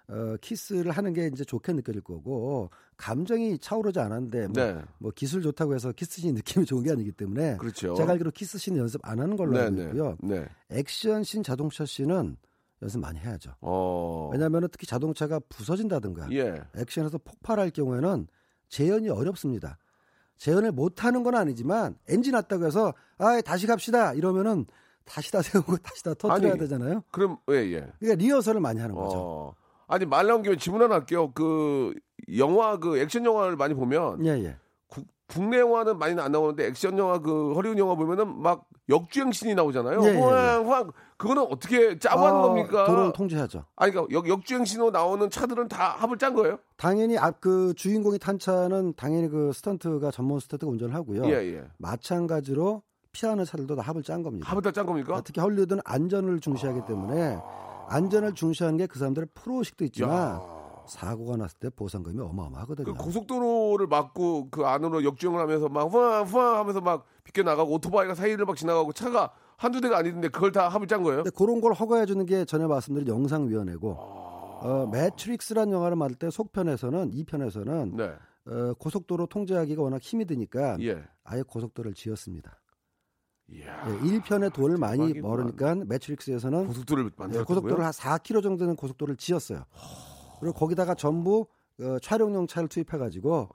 어, 키스를 하는 게 이제 좋게 느껴질 거고 감정이 차오르지 않았는데 뭐, 네. 뭐 기술 좋다고 해서 키스씬 느낌이 좋은 게 아니기 때문에 그렇죠. 제가 알기로 키스씬 연습 안 하는 걸로 네, 알고 네. 있고요. 네. 액션씬, 자동차 씬은 연습 많이 해야죠. 어. 왜냐하면 특히 자동차가 부서진다든가 예. 액션에서 폭발할 경우에는 재현이 어렵습니다. 재현을 못하는 건 아니지만 엔지 났다고 해서 아 다시 갑시다 이러면은 다시 다 세우고 다시 다 터트려야 아니, 되잖아요. 그럼 예, 예. 그러니까 리허설을 많이 하는 거죠. 어. 아니 말 나온 김에 질문 하나 할게요. 그 영화 그 액션 영화를 많이 보면 예 예. 국, 국내 영화는 많이 안 나오는데 액션 영화 그 허리우드 영화 보면은 막 역주행 씬이 나오잖아요. 예, 예, 예. 호황 호황 그거는 어떻게 짜고 하는 아, 겁니까? 도로를 통제하죠. 아니 그러니까 역, 역주행 씬으로 나오는 차들은 다 합을 짠 거예요? 당연히 앞그 주인공이 탄 차는 당연히 그 스턴트가 전문 스턴트가 운전을 하고요. 예, 예. 마찬가지로 피하는 차들도 다 합을 짠 겁니다. 합을 다 짠 겁니까? 특히 헐리우드는 안전을 중시하기 때문에 안전을 중시하는 게 그 사람들의 프로의식도 있지만 사고가 났을 때 보상금이 어마어마하거든요. 그 고속도로를 막고 그 안으로 역주행을 하면서 막 후앙 후앙 하면서 막 비껴 나가고 오토바이가 사이를 막 지나가고 차가 한두 대가 아니던데 그걸 다 합을 짠 거예요? 근데 그런 걸 허가해 주는 게 전에 말씀드린 영상위원회고 아. 어, 매트릭스라는 영화를 만들 때 속편에서는 2편에서는 네. 어, 고속도로 통제하기가 워낙 힘이 드니까 예. 아예 고속도로를 지었습니다. 이야. 예, 1편에 돈을 많이. 벌으니까 매트릭스에서는 고속도로를 예, 만들었다고요? 고속도로를 한 4km 정도 되는 고속도로를 지었어요. 그리고 거기다가 전부 어, 촬영용 차를 투입해 가지고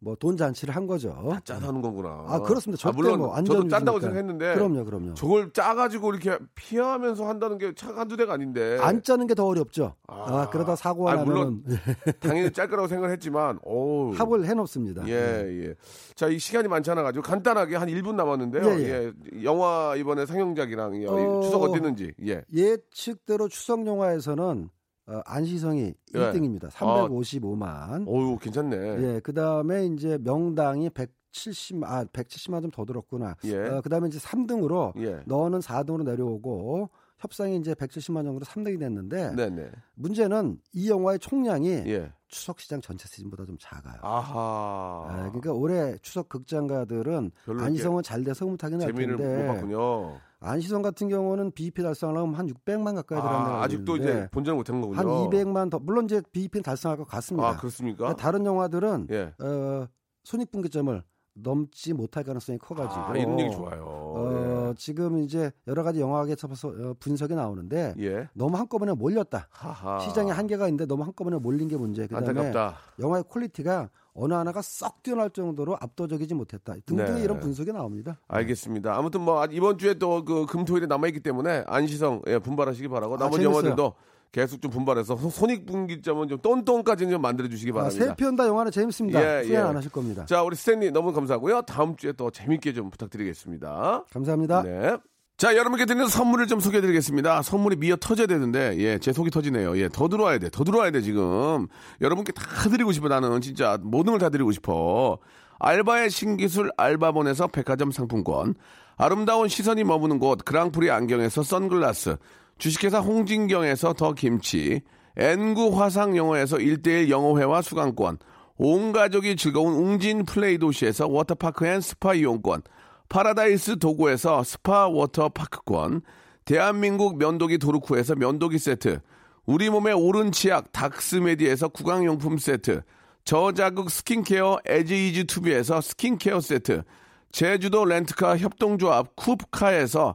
뭐 돈 잔치를 한 거죠. 짜서 하는 거구나. 아, 그렇습니다. 절대 물론 뭐 안전 저도 짠다고. 생각했는데 그럼요, 그럼요. 저걸 짜가지고 이렇게 피하면서 한다는 게 차가 한두 대가 아닌데 안 짜는 게 더 어렵죠. 아. 아, 그러다 사고가 아, 나면 물론 당연히 짤 거라고 생각을 했지만 오 합을 해놓습니다. 네. 예, 예. 자, 이 시간이 많지 않아 가지고 간단하게 한 1분 남았는데요. 예, 예, 영화 이번에 상영작이랑 이 어. 추석 어땠는지. 예. 예측대로 추석 영화에서는 어, 안시성이 예. 1등입니다. 355만. 어유 괜찮네. 예, 그 다음에 이제 명당이 170, 아, 170만 좀 더 들었구나. 예. 어, 그 다음에 이제 3등으로 예. 너는 4등으로 내려오고 협상이 이제 170만 정도로 3등이 됐는데 네네. 문제는 이 영화의 총량이 예. 추석 시장 전체 시즌보다 좀 작아요. 아하. 아, 그러니까 올해 추석 극장가들은 안시성은 잘 돼서 흐뭇하긴 할 재미를 텐데 못 봤군요. 안시성 같은 경우는 BEP 달성하려면 한 600만 가까이 들어간다고 아, 아직도 이제 본전을 못한 거군요. 한 200만 더 물론 이제 BEP는 달성할 것 같습니다. 아, 그렇습니까? 다른 영화들은 예. 어, 손익분기점을 넘지 못할 가능성이 커가지고 아, 이런 얘기 좋아요. 어, 지금 이제 여러 가지 영화계에서 어, 분석이 나오는데 예. 예. 너무 한꺼번에 몰렸다. 하하. 시장에 한계가 있는데 너무 한꺼번에 몰린 게 문제. 그다음에 안타깝다. 영화의 quality가 어느 하나가 썩 뛰어날 정도로 압도적이지 못했다. 등등의 네. 이런 분석이 나옵니다. 알겠습니다. 아무튼 뭐 이번 주에 또 그 금토일에 남아 있기 때문에 안시성 예, 분발하시기 바라고 아, 나머지 재밌어요. 영화들도 계속 좀 분발해서 손- 손익분기점은 좀 똔똔까지는 좀 만들어 주시기 아, 바랍니다. 세편다 영화는 재밌습니다. 예, 후회 예. 안 하실 겁니다. 자, 우리 스탠리 너무 감사하고요. 다음 주에 또 재밌게 좀 부탁드리겠습니다. 감사합니다. 네. 자, 여러분께 드리는 선물을 좀 소개해 드리겠습니다. 선물이 미어 터져야 되는데, 예, 제 속이 터지네요. 예, 더 들어와야 돼. 더 들어와야 돼, 지금. 여러분께 다 드리고 싶어, 나는. 진짜 모든 걸 다 드리고 싶어. 알바의 신기술 알바본에서 백화점 상품권. 아름다운 시선이 머무는 곳 그랑프리 안경에서 선글라스. 주식회사 홍진경에서 더 김치. N구 화상 영어에서 1대1 영어회화 수강권. 온 가족이 즐거운 웅진 플레이 도시에서 워터파크 and 스파 이용권. 파라다이스 도고에서 스파 워터파크권, 대한민국 면도기 도루코에서 면도기 세트, 우리 몸에 옳은 치약 닥스메디에서 구강용품 세트, 저자극 스킨케어 에지이즈 투비에서 스킨케어 세트, 제주도 렌트카 협동조합 쿱카에서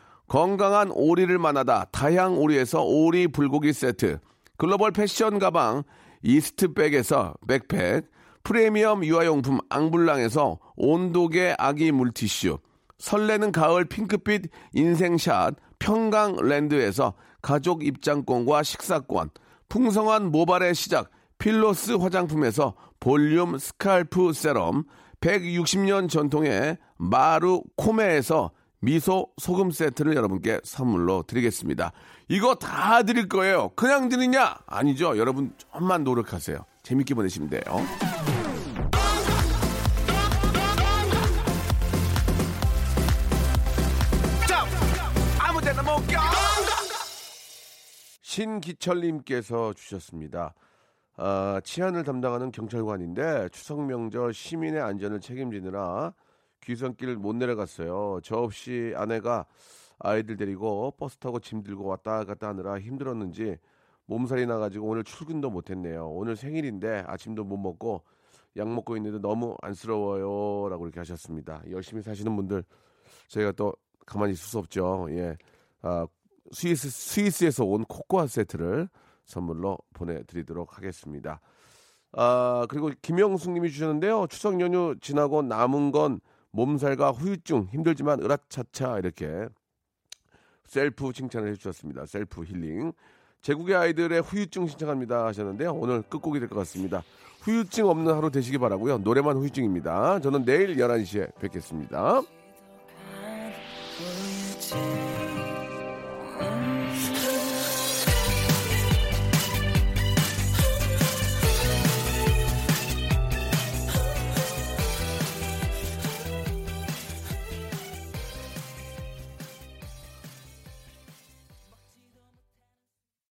건강한 오리를 만나다 다향 오리에서 오리 불고기 세트, 글로벌 패션 가방 이스트백에서 백팩, 프리미엄 유아용품 앙블랑에서 온도계 아기 물티슈, 설레는 가을 핑크빛 인생샷 평강랜드에서 가족 입장권과 식사권, 풍성한 모발의 시작 필로스 화장품에서 볼륨 scalp 세럼, 160년 전통의 마루 코메에서 미소 소금 세트를 여러분께 선물로 드리겠습니다. 이거 다 드릴 거예요. 그냥 드리냐? 아니죠. 여러분 좀만 노력하세요. 재밌게 보내시면 돼요. 신기철님께서 주셨습니다. 아, 치안을 담당하는 경찰관인데 추석 명절 시민의 안전을 책임지느라 귀성길 못 내려갔어요. 저 없이 아내가 아이들 데리고 버스 타고 짐 들고 왔다 갔다 하느라 힘들었는지 몸살이 나가지고 오늘 출근도 못했네요. 오늘 생일인데 아침도 못 먹고 약 먹고 있는데 너무 안쓰러워요 라고 이렇게 하셨습니다. 열심히 사시는 분들 저희가 또 가만히 있을 수 없죠. 예, 아, 스위스 스위스에서 온 코코아 세트를 선물로 보내드리도록 하겠습니다. 아 그리고 김영숙 님이 주셨는데요. 추석 연휴 지나고 남은 건 몸살과 후유증 힘들지만 으라차차 이렇게 셀프 칭찬을 해주셨습니다. 셀프 힐링. 제국의 아이들의 후유증 신청합니다 하셨는데요. 오늘 끝곡이 될 것 같습니다. 후유증 없는 하루 되시기 바라고요. 노래만 후유증입니다. 저는 내일 11시에 뵙겠습니다.